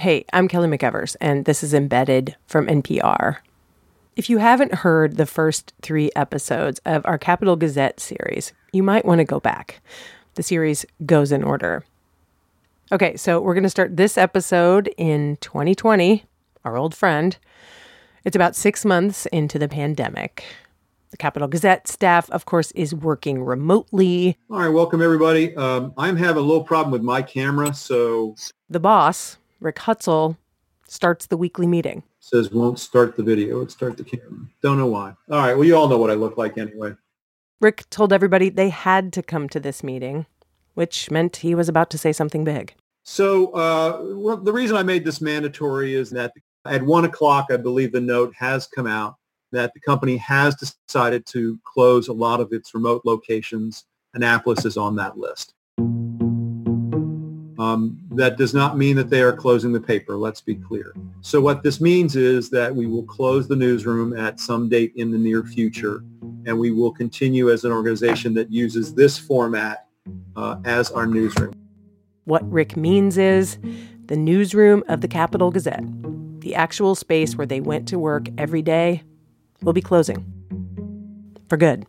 Hey, I'm Kelly McEvers, and this is Embedded from NPR. If you haven't heard the first three episodes of our Capital Gazette series, you might want to go back. The series goes in order. Okay, so we're going to start this episode in 2020, our old friend. It's about six months into the pandemic. The Capital Gazette staff, of course, is working remotely. All right, welcome everybody. Um, I'm having a little problem with my camera, so The boss, Rick Hutzell, starts the weekly meeting. says won't start the video. It start the camera. Don't know why. All right, well you all know what I look like anyway. Rick told everybody they had to come to this meeting, which meant he was about to say something big. So uh, well, the reason I made this mandatory is that at one o'clock, I believe the note has come out that the company has decided to close a lot of its remote locations. Annapolis is on that list. Um, that does not mean that they are closing the paper. Let's be clear. So what this means is that we will close the newsroom at some date in the near future, and we will continue as an organization that uses this format uh, as our newsroom. What Rick means is the newsroom of the Capital Gazette, the actual space where they went to work every day, will be closing. For good.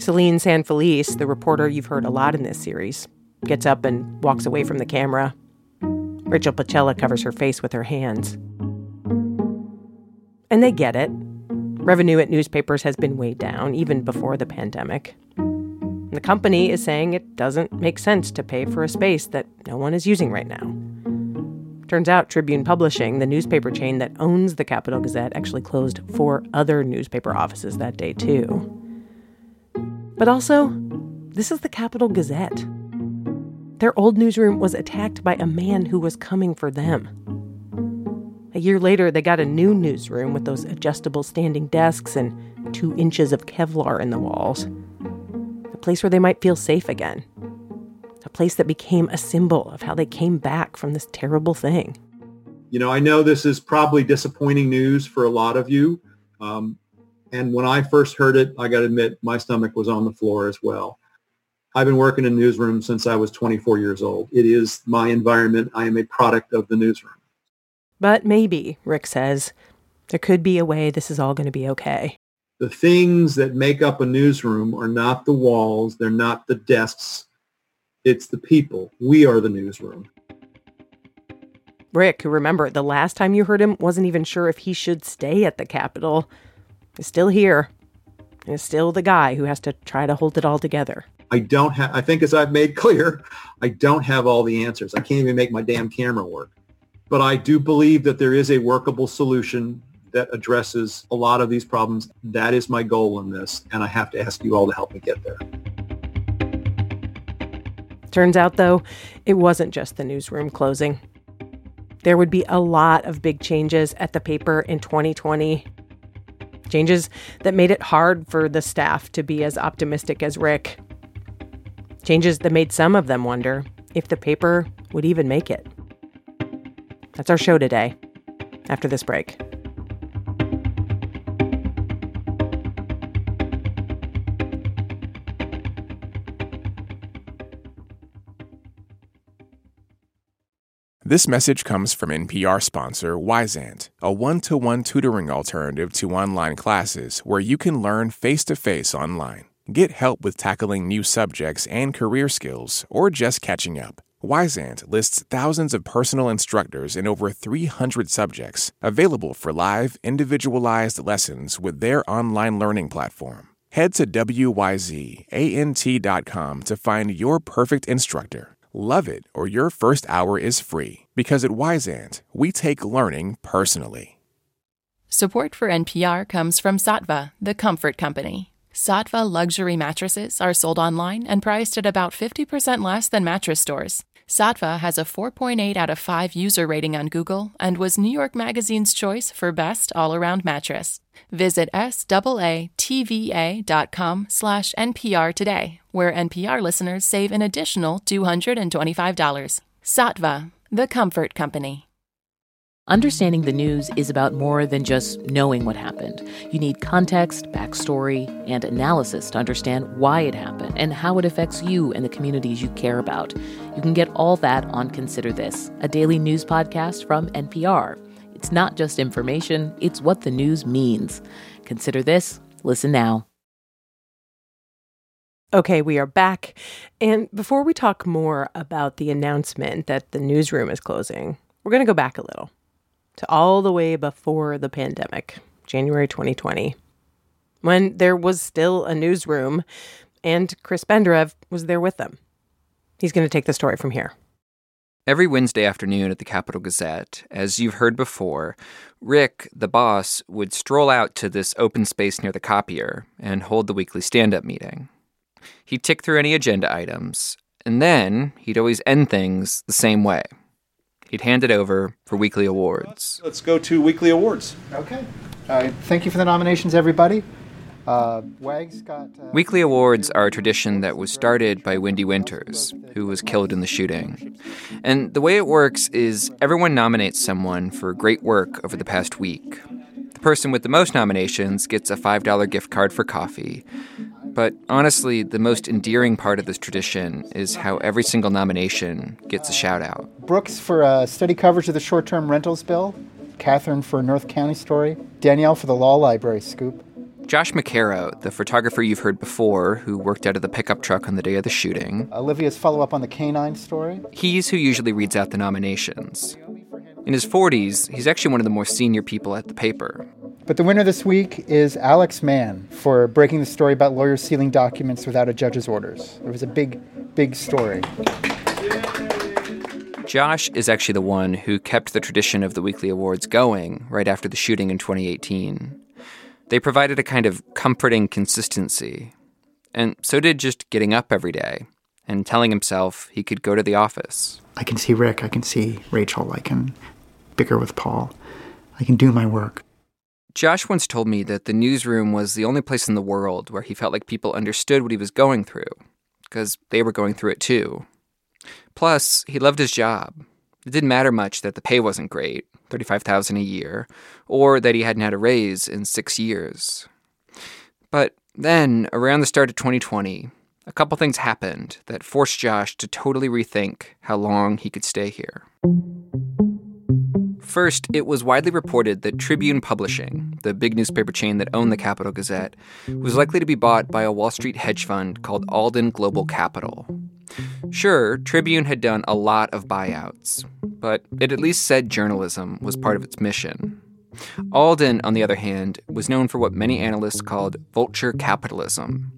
Selene San Felice, the reporter you've heard a lot in this series, gets up and walks away from the camera. Rachel Pacella covers her face with her hands. And they get it. Revenue at newspapers has been way down, even before the pandemic. The company is saying it doesn't make sense to pay for a space that no one is using right now. Turns out Tribune Publishing, the newspaper chain that owns the Capital Gazette, actually closed four other newspaper offices that day, too. But also, this is the Capital Gazette. Their old newsroom was attacked by a man who was coming for them. A year later, they got a new newsroom with those adjustable standing desks and two inches of Kevlar in the walls. A place where they might feel safe again. A place that became a symbol of how they came back from this terrible thing. You know, I know this is probably disappointing news for a lot of you. Um, and when I first heard it, I got to admit, my stomach was on the floor as well. I've been working in newsroom since I was 24 years old. It is my environment. I am a product of the newsroom. But maybe, Rick says, there could be a way this is all going to be okay. The things that make up a newsroom are not the walls. They're not the desks. It's the people. We are the newsroom. Rick, who remember the last time you heard him wasn't even sure if he should stay at the Capital, is still here. Is still the guy who has to try to hold it all together. I don't have, I think as I've made clear, I don't have all the answers. I can't even make my damn camera work. But I do believe that there is a workable solution that addresses a lot of these problems. That is my goal in this. And I have to ask you all to help me get there. Turns out, though, it wasn't just the newsroom closing. There would be a lot of big changes at the paper in 2020. Changes that made it hard for the staff to be as optimistic as Rick. Changes that made some of them wonder if the paper would even make it. That's our show today, after this break. This message comes from NPR sponsor Wyzant, a one to one tutoring alternative to online classes where you can learn face to face online. Get help with tackling new subjects and career skills, or just catching up. Wyzant lists thousands of personal instructors in over 300 subjects, available for live, individualized lessons with their online learning platform. Head to WYZANT.com to find your perfect instructor. Love it or your first hour is free because at Wyzant, we take learning personally. Support for NPR comes from Saatva, the comfort company. Saatva luxury mattresses are sold online and priced at about 50% less than mattress stores. Saatva has a 4.8 out of 5 user rating on Google and was New York Magazine's choice for best all-around mattress. Visit SAATVA.com slash NPR today, where NPR listeners save an additional $225. Saatva, the comfort company. Understanding the news is about more than just knowing what happened. You need context, backstory, and analysis to understand why it happened and how it affects you and the communities you care about. You can get all that on Consider This, a daily news podcast from NPR. It's not just information, it's what the news means. Consider This. Listen now. Okay, we are back. And before we talk more about the announcement that the newsroom is closing, we're going to go back a little to all the way before the pandemic, January 2020, when there was still a newsroom and Chris Benderev was there with them. He's going to take the story from here. Every Wednesday afternoon at the Capital Gazette, as you've heard before, Rick, the boss, would stroll out to this open space near the copier and hold the weekly stand up meeting. He'd tick through any agenda items, and then he'd always end things the same way. He'd hand it over for weekly awards. Let's go to weekly awards. Okay. Uh, thank you for the nominations, everybody. Uh, Wags got. Uh, Weekly awards are a tradition that was started by Wendy Winters, who was killed in the shooting. And the way it works is everyone nominates someone for great work over the past week. The person with the most nominations gets a $5 gift card for coffee. But honestly, the most endearing part of this tradition is how every single nomination gets a shout out. Brooks for uh, study coverage of the short term rentals bill, Catherine for North County story, Danielle for the law library scoop. Josh McKerrow, the photographer you've heard before, who worked out of the pickup truck on the day of the shooting, Olivia's follow up on the canine story. he's who usually reads out the nominations. In his 40s, he's actually one of the more senior people at the paper. But the winner this week is Alex Mann for breaking the story about lawyers sealing documents without a judge's orders. It was a big, big story. Josh is actually the one who kept the tradition of the weekly awards going right after the shooting in 2018. They provided a kind of comforting consistency. And so did just getting up every day and telling himself he could go to the office. I can see Rick, I can see Rachel, I can bicker with Paul, I can do my work. Josh once told me that the newsroom was the only place in the world where he felt like people understood what he was going through, because they were going through it too. Plus, he loved his job. It didn't matter much that the pay wasn't great, 35,000 a year, or that he hadn't had a raise in 6 years. But then, around the start of 2020, a couple things happened that forced Josh to totally rethink how long he could stay here. First, it was widely reported that Tribune Publishing, the big newspaper chain that owned the Capital Gazette, was likely to be bought by a Wall Street hedge fund called Alden Global Capital. Sure, Tribune had done a lot of buyouts, but it at least said journalism was part of its mission. Alden, on the other hand, was known for what many analysts called vulture capitalism.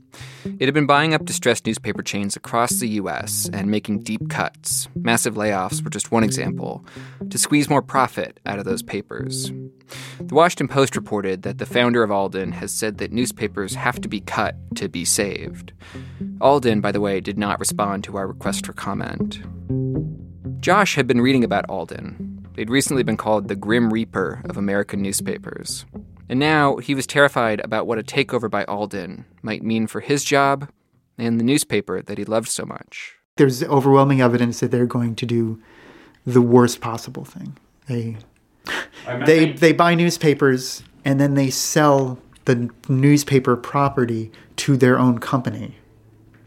It had been buying up distressed newspaper chains across the U.S. and making deep cuts, massive layoffs were just one example, to squeeze more profit out of those papers. The Washington Post reported that the founder of Alden has said that newspapers have to be cut to be saved. Alden, by the way, did not respond to our request for comment. Josh had been reading about Alden, They'd recently been called the Grim Reaper of American newspapers. And now he was terrified about what a takeover by Alden might mean for his job and the newspaper that he loved so much. There's overwhelming evidence that they're going to do the worst possible thing. They they they buy newspapers and then they sell the newspaper property to their own company.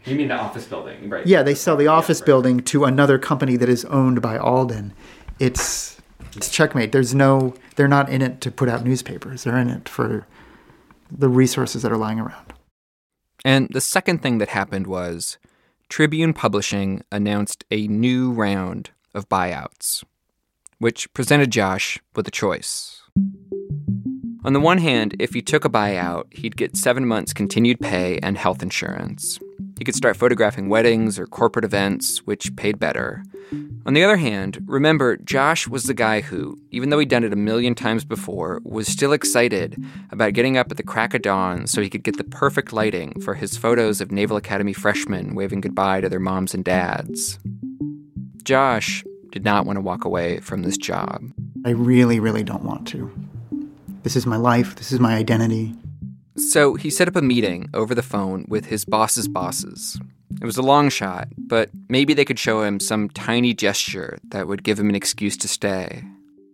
You mean the office building, right? Yeah, they sell the office yeah, right. building to another company that is owned by Alden. It's it's checkmate. There's no, they're not in it to put out newspapers. They're in it for the resources that are lying around. And the second thing that happened was Tribune Publishing announced a new round of buyouts, which presented Josh with a choice. On the one hand, if he took a buyout, he'd get seven months continued pay and health insurance. He could start photographing weddings or corporate events, which paid better. On the other hand, remember, Josh was the guy who, even though he'd done it a million times before, was still excited about getting up at the crack of dawn so he could get the perfect lighting for his photos of Naval Academy freshmen waving goodbye to their moms and dads. Josh did not want to walk away from this job. I really, really don't want to. This is my life, this is my identity. So he set up a meeting over the phone with his boss's bosses. It was a long shot, but maybe they could show him some tiny gesture that would give him an excuse to stay.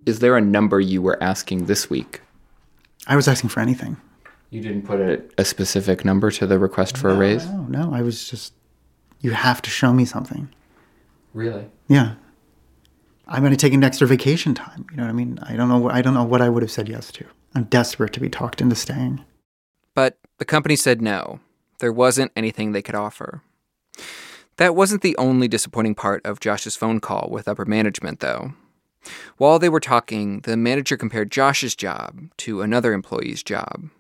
Is there a number you were asking this week? I was asking for anything. You didn't put a, a specific number to the request for a raise? No, no, I was just, you have to show me something. Really? Yeah. I'm going to take an extra vacation time. You know what I mean? I don't know. I don't know what I would have said yes to. I'm desperate to be talked into staying. The company said no. There wasn't anything they could offer. That wasn't the only disappointing part of Josh's phone call with upper management, though. While they were talking, the manager compared Josh's job to another employee's job.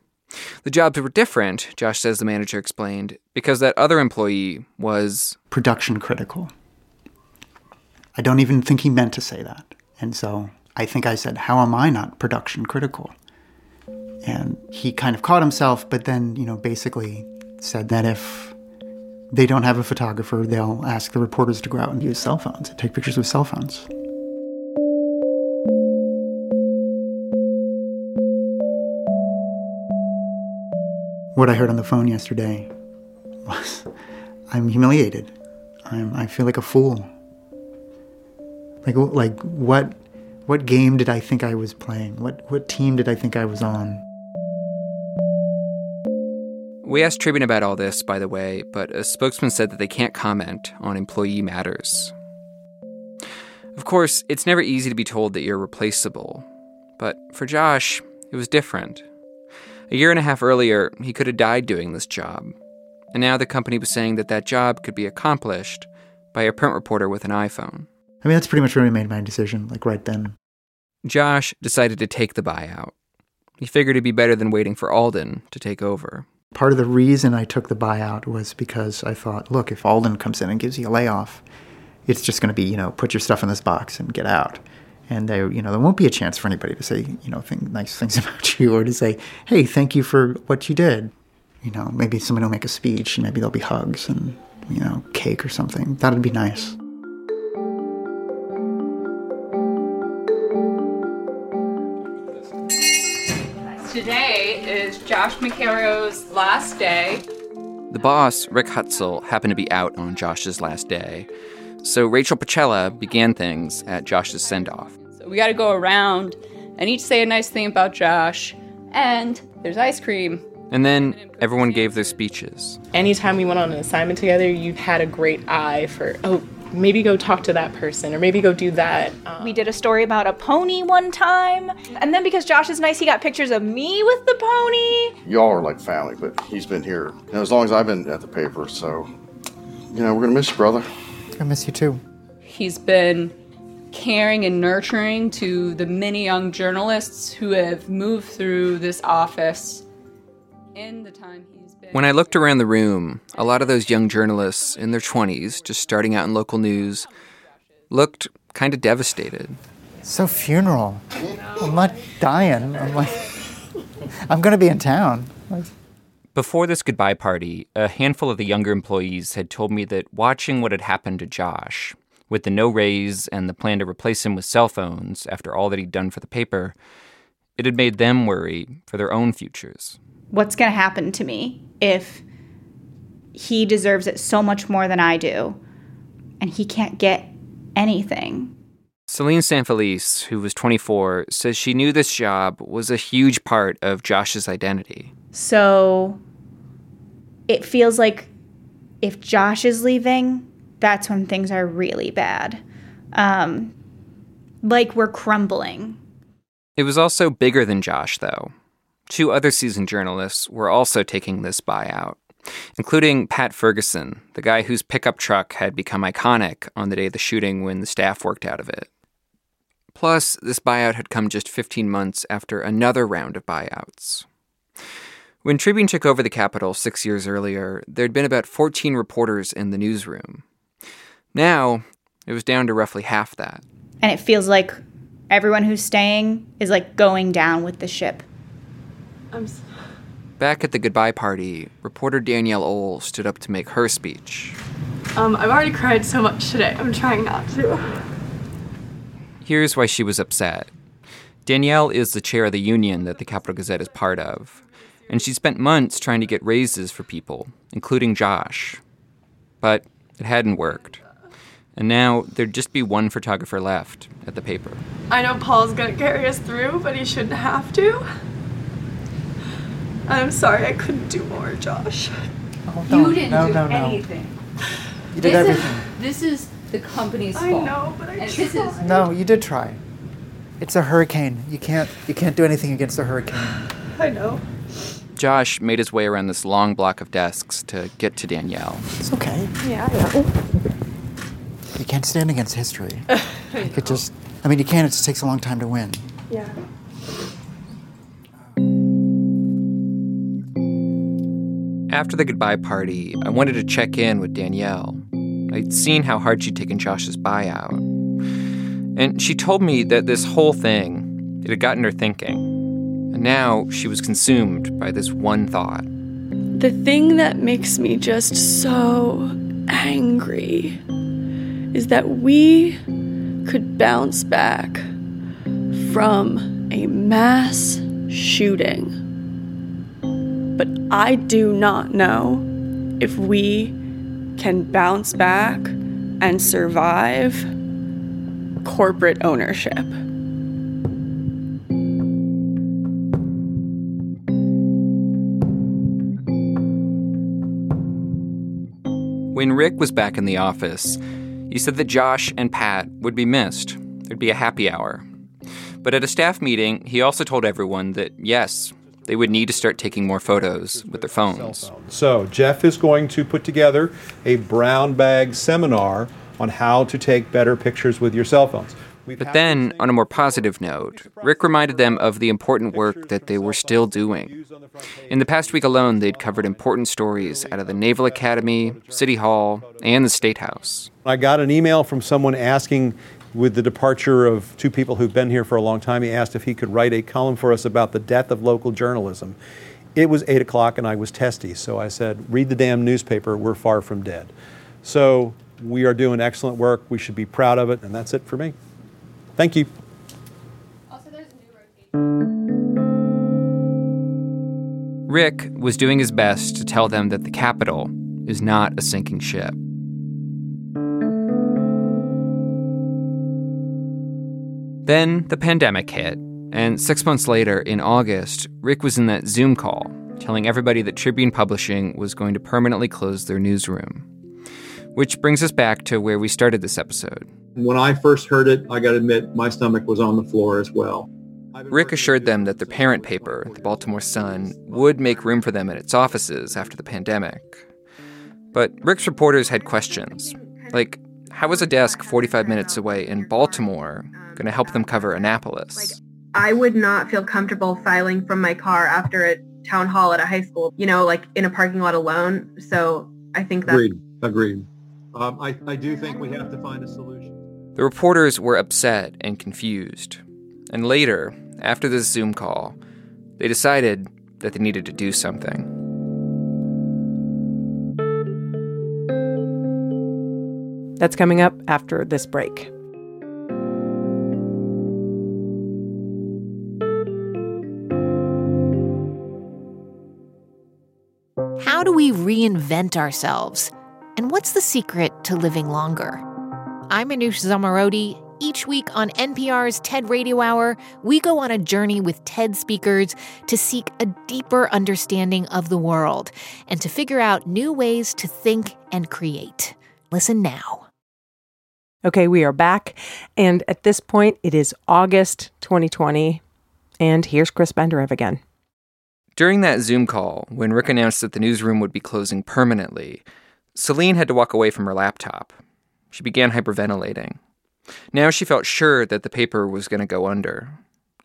The jobs were different, Josh says the manager explained, because that other employee was production critical. I don't even think he meant to say that. And so I think I said, How am I not production critical? And he kind of caught himself, but then, you know, basically said that if they don't have a photographer, they'll ask the reporters to go out and use cell phones, and take pictures with cell phones. What I heard on the phone yesterday was I'm humiliated. I'm, I feel like a fool. Like, like what, what game did I think I was playing? What, what team did I think I was on? We asked Tribune about all this, by the way, but a spokesman said that they can't comment on employee matters. Of course, it's never easy to be told that you're replaceable. But for Josh, it was different. A year and a half earlier, he could have died doing this job. And now the company was saying that that job could be accomplished by a print reporter with an iPhone. I mean, that's pretty much where I made my decision, like right then. Josh decided to take the buyout. He figured it'd be better than waiting for Alden to take over. Part of the reason I took the buyout was because I thought, look, if Alden comes in and gives you a layoff, it's just going to be, you know, put your stuff in this box and get out. And there you know there won't be a chance for anybody to say you know nice things about you or to say hey thank you for what you did. You know maybe somebody will make a speech and maybe there'll be hugs and you know cake or something. That'd be nice Josh McKerrow's last day. The boss, Rick Hutzell, happened to be out on Josh's last day, so Rachel Pacella began things at Josh's send off. So we got to go around and each say a nice thing about Josh, and there's ice cream. And then everyone gave their speeches. Anytime we went on an assignment together, you had a great eye for, oh, maybe go talk to that person or maybe go do that. Um, we did a story about a pony one time. And then because Josh is nice, he got pictures of me with the pony. Y'all are like family, but he's been here you know, as long as I've been at the paper. So, you know, we're going to miss you, brother. I miss you too. He's been caring and nurturing to the many young journalists who have moved through this office in the time he's been. When I looked around the room, a lot of those young journalists in their 20s, just starting out in local news, looked kind of devastated. So funeral. I'm not dying. I'm like, I'm going to be in town. Before this goodbye party, a handful of the younger employees had told me that watching what had happened to Josh, with the no raise and the plan to replace him with cell phones after all that he'd done for the paper, it had made them worry for their own futures. What's going to happen to me if he deserves it so much more than I do and he can't get anything? Selene San Felice, who was 24, says she knew this job was a huge part of Josh's identity. So it feels like if Josh is leaving, that's when things are really bad. Um, like we're crumbling. It was also bigger than Josh, though. Two other seasoned journalists were also taking this buyout, including Pat Furgurson, the guy whose pickup truck had become iconic on the day of the shooting when the staff worked out of it. Plus, this buyout had come just 15 months after another round of buyouts. When Tribune took over the Capital six years earlier, there'd been about 14 reporters in the newsroom. Now, it was down to roughly half that. And it feels like everyone who's staying is like going down with the ship. I'm so- Back at the goodbye party, reporter Danielle Ohl stood up to make her speech. Um, I've already cried so much today. I'm trying not to. Here's why she was upset. Danielle is the chair of the union that the Capital Gazette is part of and she spent months trying to get raises for people, including Josh. But it hadn't worked. And now there'd just be one photographer left at the paper. I know Paul's gonna carry us through, but he shouldn't have to. I'm sorry I couldn't do more, Josh. Oh, you didn't do anything. You did this everything. Is, this is the company's I fault. know, but I and tried. this is No, you did try. It's a hurricane. You can't you can't do anything against a hurricane. I know. Josh made his way around this long block of desks to get to Danielle. It's okay. Yeah, I know. You can't stand against history. You could just I mean you can, it just takes a long time to win. Yeah. After the goodbye party, I wanted to check in with Danielle. I'd seen how hard she'd taken Josh's buyout. And she told me that this whole thing, it had gotten her thinking. And now she was consumed by this one thought. The thing that makes me just so angry is that we could bounce back from a mass shooting. But I do not know if we can bounce back and survive corporate ownership. When Rick was back in the office, he said that Josh and Pat would be missed. There'd be a happy hour. But at a staff meeting, he also told everyone that, yes, they would need to start taking more photos with their phones. So, Jeff is going to put together a brown bag seminar on how to take better pictures with your cell phones. But then, on a more positive note, Rick reminded them of the important work that they were still doing. In the past week alone, they'd covered important stories out of the Naval Academy, City Hall, and the State House. I got an email from someone asking, with the departure of two people who've been here for a long time, he asked if he could write a column for us about the death of local journalism. It was 8 o'clock and I was testy, so I said, read the damn newspaper, we're far from dead. So we are doing excellent work, we should be proud of it, and that's it for me. Thank you. Rick was doing his best to tell them that the Capital is not a sinking ship. Then the pandemic hit, and six months later, in August, Rick was in that Zoom call telling everybody that Tribune Publishing was going to permanently close their newsroom. Which brings us back to where we started this episode. When I first heard it, I got to admit, my stomach was on the floor as well. Rick assured them that their parent paper, the Baltimore Sun, would make room for them in its offices after the pandemic. But Rick's reporters had questions. Like, how was a desk 45 minutes away in Baltimore going to help them cover Annapolis? I would not feel comfortable filing from my car after a town hall at a high school, you know, like in a parking lot alone. So I think that. Agreed. Agreed. Um, I, I do think we have to find a solution. The reporters were upset and confused. And later, after this Zoom call, they decided that they needed to do something. That's coming up after this break. How do we reinvent ourselves? And what's the secret to living longer? I'm Manoush Zomorodi. Each week on NPR's TED Radio Hour, we go on a journey with TED speakers to seek a deeper understanding of the world and to figure out new ways to think and create. Listen now. Okay, we are back. And at this point, it is August 2020. And here's Chris Benderev again. During that Zoom call, when Rick announced that the newsroom would be closing permanently, Selene had to walk away from her laptop. She began hyperventilating. Now she felt sure that the paper was going to go under,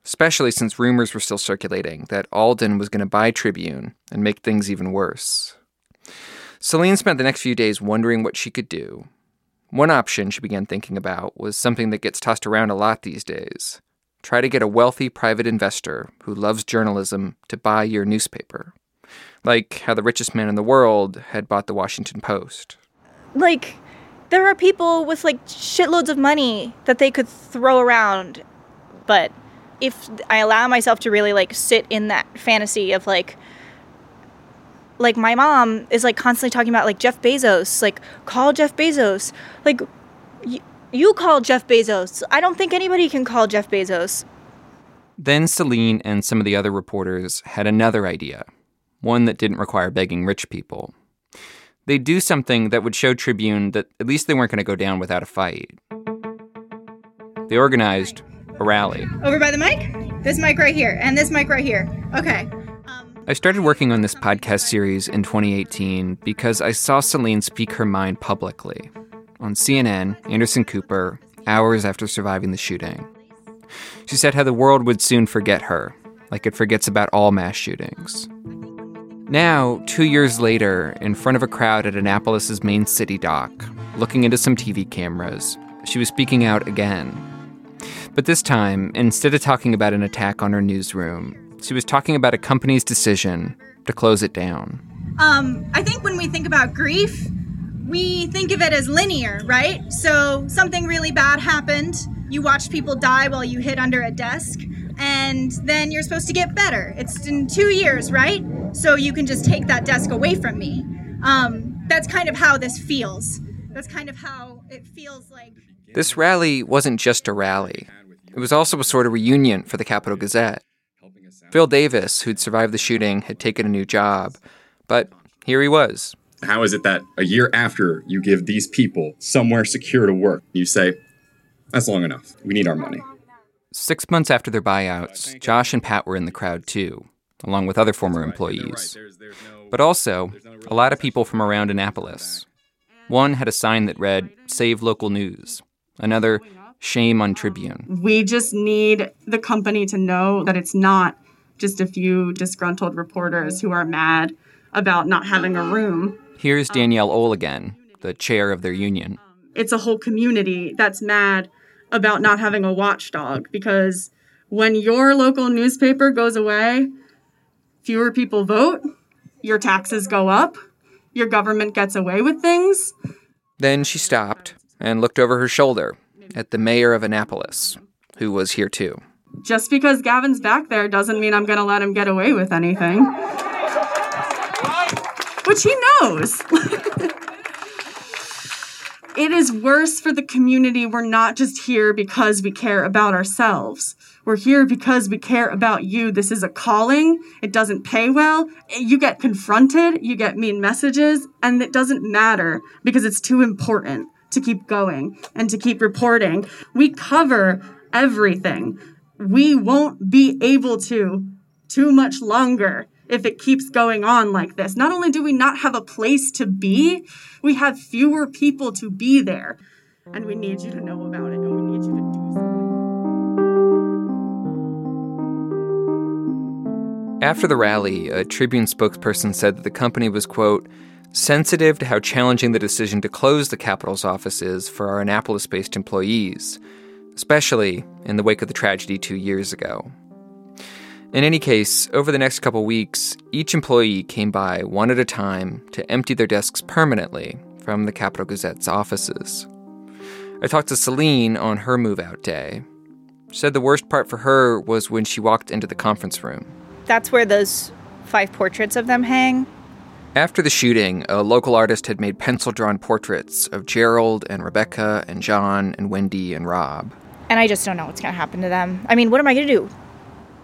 especially since rumors were still circulating that Alden was going to buy Tribune and make things even worse. Selene spent the next few days wondering what she could do. One option she began thinking about was something that gets tossed around a lot these days try to get a wealthy private investor who loves journalism to buy your newspaper, like how the richest man in the world had bought the Washington Post. Like, there are people with like shitloads of money that they could throw around, but if I allow myself to really like sit in that fantasy of like, like my mom is like constantly talking about like Jeff Bezos, like call Jeff Bezos, like y- you call Jeff Bezos. I don't think anybody can call Jeff Bezos. Then Selene and some of the other reporters had another idea, one that didn't require begging rich people. They'd do something that would show Tribune that at least they weren't going to go down without a fight. They organized a rally. Over by the mic? This mic right here, and this mic right here. Okay. I started working on this podcast series in 2018 because I saw Selene speak her mind publicly on CNN, Anderson Cooper, hours after surviving the shooting. She said how the world would soon forget her, like it forgets about all mass shootings. Now, two years later, in front of a crowd at Annapolis's main city dock, looking into some TV cameras, she was speaking out again. But this time, instead of talking about an attack on her newsroom, she was talking about a company's decision to close it down. Um, I think when we think about grief, we think of it as linear, right? So something really bad happened, you watch people die while you hid under a desk, and then you're supposed to get better. It's in two years, right? So you can just take that desk away from me. Um, that's kind of how this feels. That's kind of how it feels like. This rally wasn't just a rally. It was also a sort of reunion for the Capital Gazette. Phil Davis, who'd survived the shooting, had taken a new job, but here he was. How is it that a year after you give these people somewhere secure to work, you say, that's long enough. We need our money. Six months after their buyouts, Josh and Pat were in the crowd too, along with other former employees. But also, a lot of people from around Annapolis. One had a sign that read, Save Local News. Another, Shame on Tribune. We just need the company to know that it's not just a few disgruntled reporters who are mad about not having a room. Here's Danielle Ohl again, the chair of their union. It's a whole community that's mad about not having a watchdog because when your local newspaper goes away, fewer people vote, your taxes go up, your government gets away with things. Then she stopped and looked over her shoulder at the mayor of Annapolis, who was here too. Just because Gavin's back there doesn't mean I'm going to let him get away with anything. Which he knows. it is worse for the community. We're not just here because we care about ourselves. We're here because we care about you. This is a calling. It doesn't pay well. You get confronted, you get mean messages, and it doesn't matter because it's too important to keep going and to keep reporting. We cover everything. We won't be able to too much longer if it keeps going on like this. Not only do we not have a place to be, we have fewer people to be there. And we need you to know about it and we need you to do something. After the rally, a Tribune spokesperson said that the company was, quote, sensitive to how challenging the decision to close the Capital's office is for our Annapolis based employees, especially in the wake of the tragedy two years ago. In any case, over the next couple weeks, each employee came by one at a time to empty their desks permanently from the Capital Gazette's offices. I talked to Selene on her move out day. She said the worst part for her was when she walked into the conference room. That's where those five portraits of them hang. After the shooting, a local artist had made pencil drawn portraits of Gerald and Rebecca and John and Wendy and Rob. And I just don't know what's going to happen to them. I mean, what am I going to do?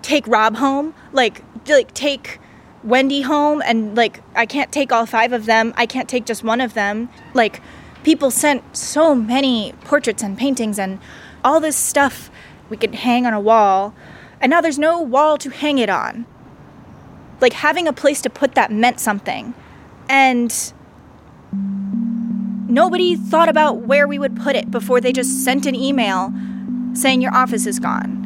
Take Rob home? Like, like take Wendy home and like I can't take all five of them. I can't take just one of them. Like people sent so many portraits and paintings and all this stuff we could hang on a wall. And now there's no wall to hang it on like having a place to put that meant something. And nobody thought about where we would put it before they just sent an email saying your office is gone.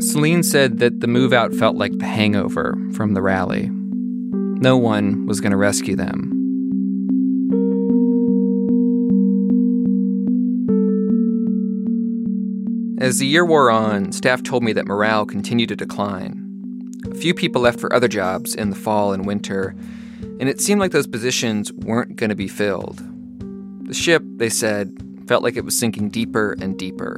Selene said that the move out felt like the hangover from the rally. No one was going to rescue them. As the year wore on, staff told me that morale continued to decline. A few people left for other jobs in the fall and winter, and it seemed like those positions weren't going to be filled. The ship, they said, felt like it was sinking deeper and deeper.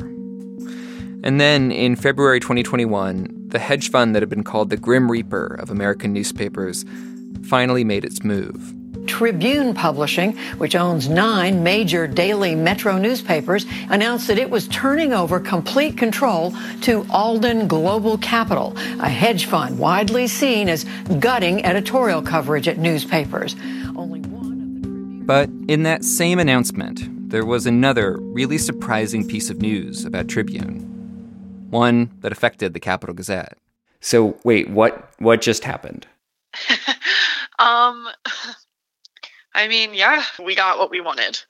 And then, in February 2021, the hedge fund that had been called the Grim Reaper of American newspapers finally made its move. Tribune Publishing, which owns nine major daily metro newspapers, announced that it was turning over complete control to Alden Global Capital, a hedge fund widely seen as gutting editorial coverage at newspapers. But in that same announcement, there was another really surprising piece of news about Tribune. One that affected the Capital Gazette. So wait, what what just happened? Um, I mean, yeah, we got what we wanted,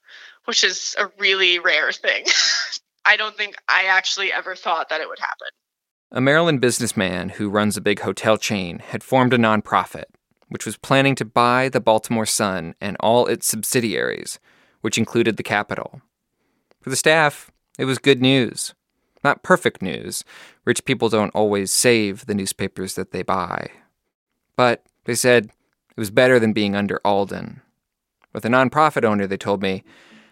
which is a really rare thing. I don't think I actually ever thought that it would happen. A Maryland businessman who runs a big hotel chain had formed a nonprofit, which was planning to buy the Baltimore Sun and all its subsidiaries, which included the Capital. For the staff, it was good news. Not perfect news. Rich people don't always save the newspapers that they buy. But, they said, it was better than being under Alden. With a nonprofit owner, they told me,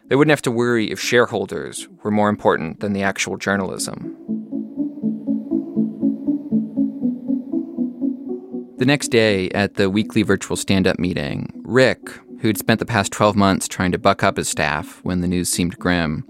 they wouldn't have to worry if shareholders were more important than the actual journalism. The next day, at the weekly virtual stand up meeting, Rick, who'd spent the past 12 months trying to buck up his staff when the news seemed grim,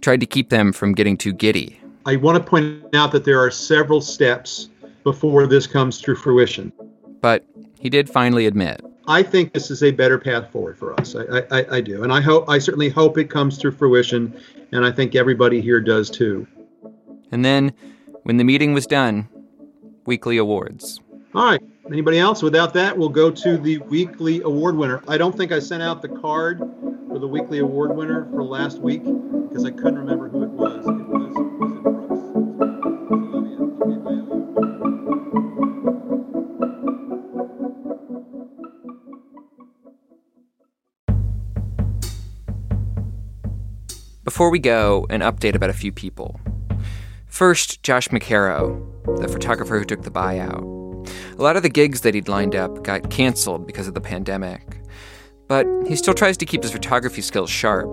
tried to keep them from getting too giddy. I want to point out that there are several steps before this comes to fruition. But he did finally admit. I think this is a better path forward for us. I, I, I do, and I hope I certainly hope it comes to fruition, and I think everybody here does too. And then, when the meeting was done, weekly awards. All right. Anybody else? Without that, we'll go to the weekly award winner. I don't think I sent out the card for the weekly award winner for last week because I couldn't remember who it was. It was, was? Before we go, an update about a few people. First, Josh McKerrow, the photographer who took the buyout. A lot of the gigs that he'd lined up got canceled because of the pandemic. But he still tries to keep his photography skills sharp.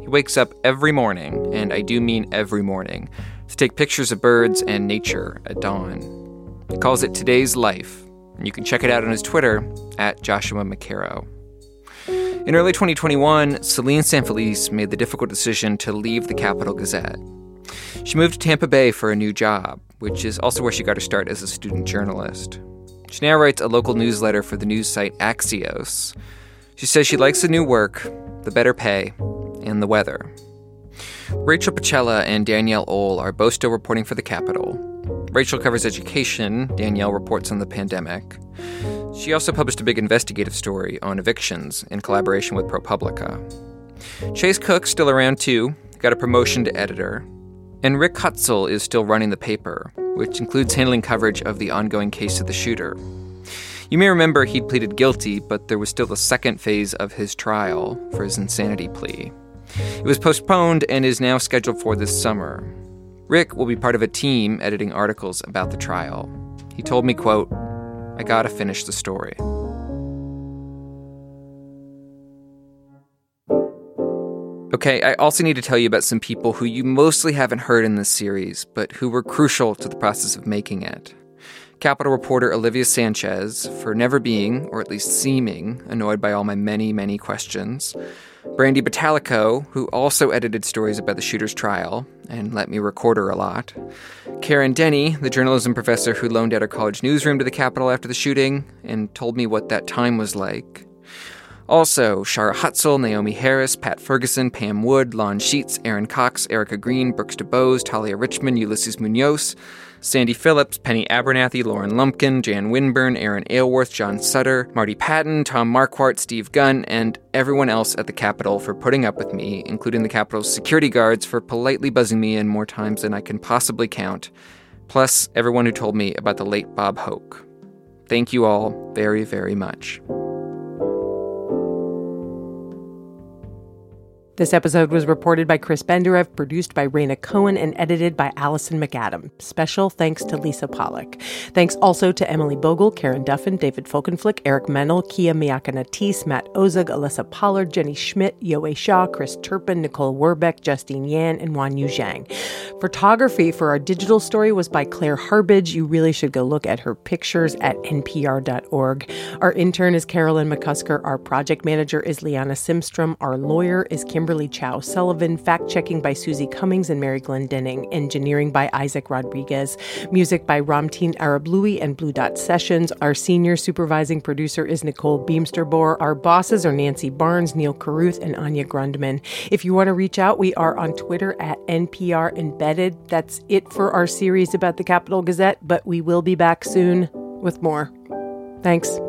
He wakes up every morning, and I do mean every morning, to take pictures of birds and nature at dawn. He calls it Today's Life, and you can check it out on his Twitter at Joshua McKerrow. In early 2021, Selene San Felice made the difficult decision to leave the Capital Gazette. She moved to Tampa Bay for a new job, which is also where she got her start as a student journalist. She now writes a local newsletter for the news site Axios. She says she likes the new work, the better pay, and the weather. Rachel Pacella and Danielle Ohl are both still reporting for the Capital. Rachel covers education, Danielle reports on the pandemic. She also published a big investigative story on evictions in collaboration with ProPublica. Chase Cook's still around too, got a promotion to editor. And Rick Hutzell is still running the paper, which includes handling coverage of the ongoing case of the shooter. You may remember he'd pleaded guilty, but there was still the second phase of his trial for his insanity plea. It was postponed and is now scheduled for this summer. Rick will be part of a team editing articles about the trial. He told me, quote, I gotta finish the story. Okay, I also need to tell you about some people who you mostly haven't heard in this series, but who were crucial to the process of making it. Capital reporter Olivia Sanchez, for never being, or at least seeming, annoyed by all my many, many questions. Brandy Batalico, who also edited stories about the shooter's trial and let me record her a lot. Karen Denny, the journalism professor who loaned out her college newsroom to the Capital after the shooting and told me what that time was like. Also, Shara Hutzel, Naomi Harris, Pat Furgurson, Pam Wood, Lon Sheets, Aaron Cox, Erica Green, Brooks DuBose, Talia Richmond, Ulysses Munoz, Sandy Phillips, Penny Abernathy, Lauren Lumpkin, Jan Winburn, Aaron Aylworth, John Sutter, Marty Patton, Tom Marquardt, Steve Gunn, and everyone else at the Capital for putting up with me, including the Capital's security guards for politely buzzing me in more times than I can possibly count, plus everyone who told me about the late Bob Hoke. Thank you all very, very much. This episode was reported by Chris Benderev, produced by Raina Cohen, and edited by Allison McAdam. Special thanks to Lisa Pollak. Thanks also to Emily Bogle, Karen Duffin, David Folkenflik, Eric Mennel, Kia Miakanatis, Matt Ozug, Alyssa Pollard, Jenny Schmidt, Yowei Shaw, Chris Turpin, Nicole Werbeck, Justine Yan, and Wan Yu Zhang. Photography for our digital story was by Claire Harbage. You really should go look at her pictures at npr.org. Our intern is Carolyn McCusker. Our project manager is Liana Simstrom. Our lawyer is Kimberly Kimberly Chow Sullivan, fact checking by Susie Cummings and Mary Glenn Denning, engineering by Isaac Rodriguez, music by Ramtin Arablouei and Blue Dot Sessions. Our senior supervising producer is Nicole Beemsterboer. Our bosses are Nancy Barnes, Neil Carruth, and Anya Grundmann. If you want to reach out, we are on Twitter at NPR Embedded. That's it for our series about the Capital Gazette, but we will be back soon with more. Thanks.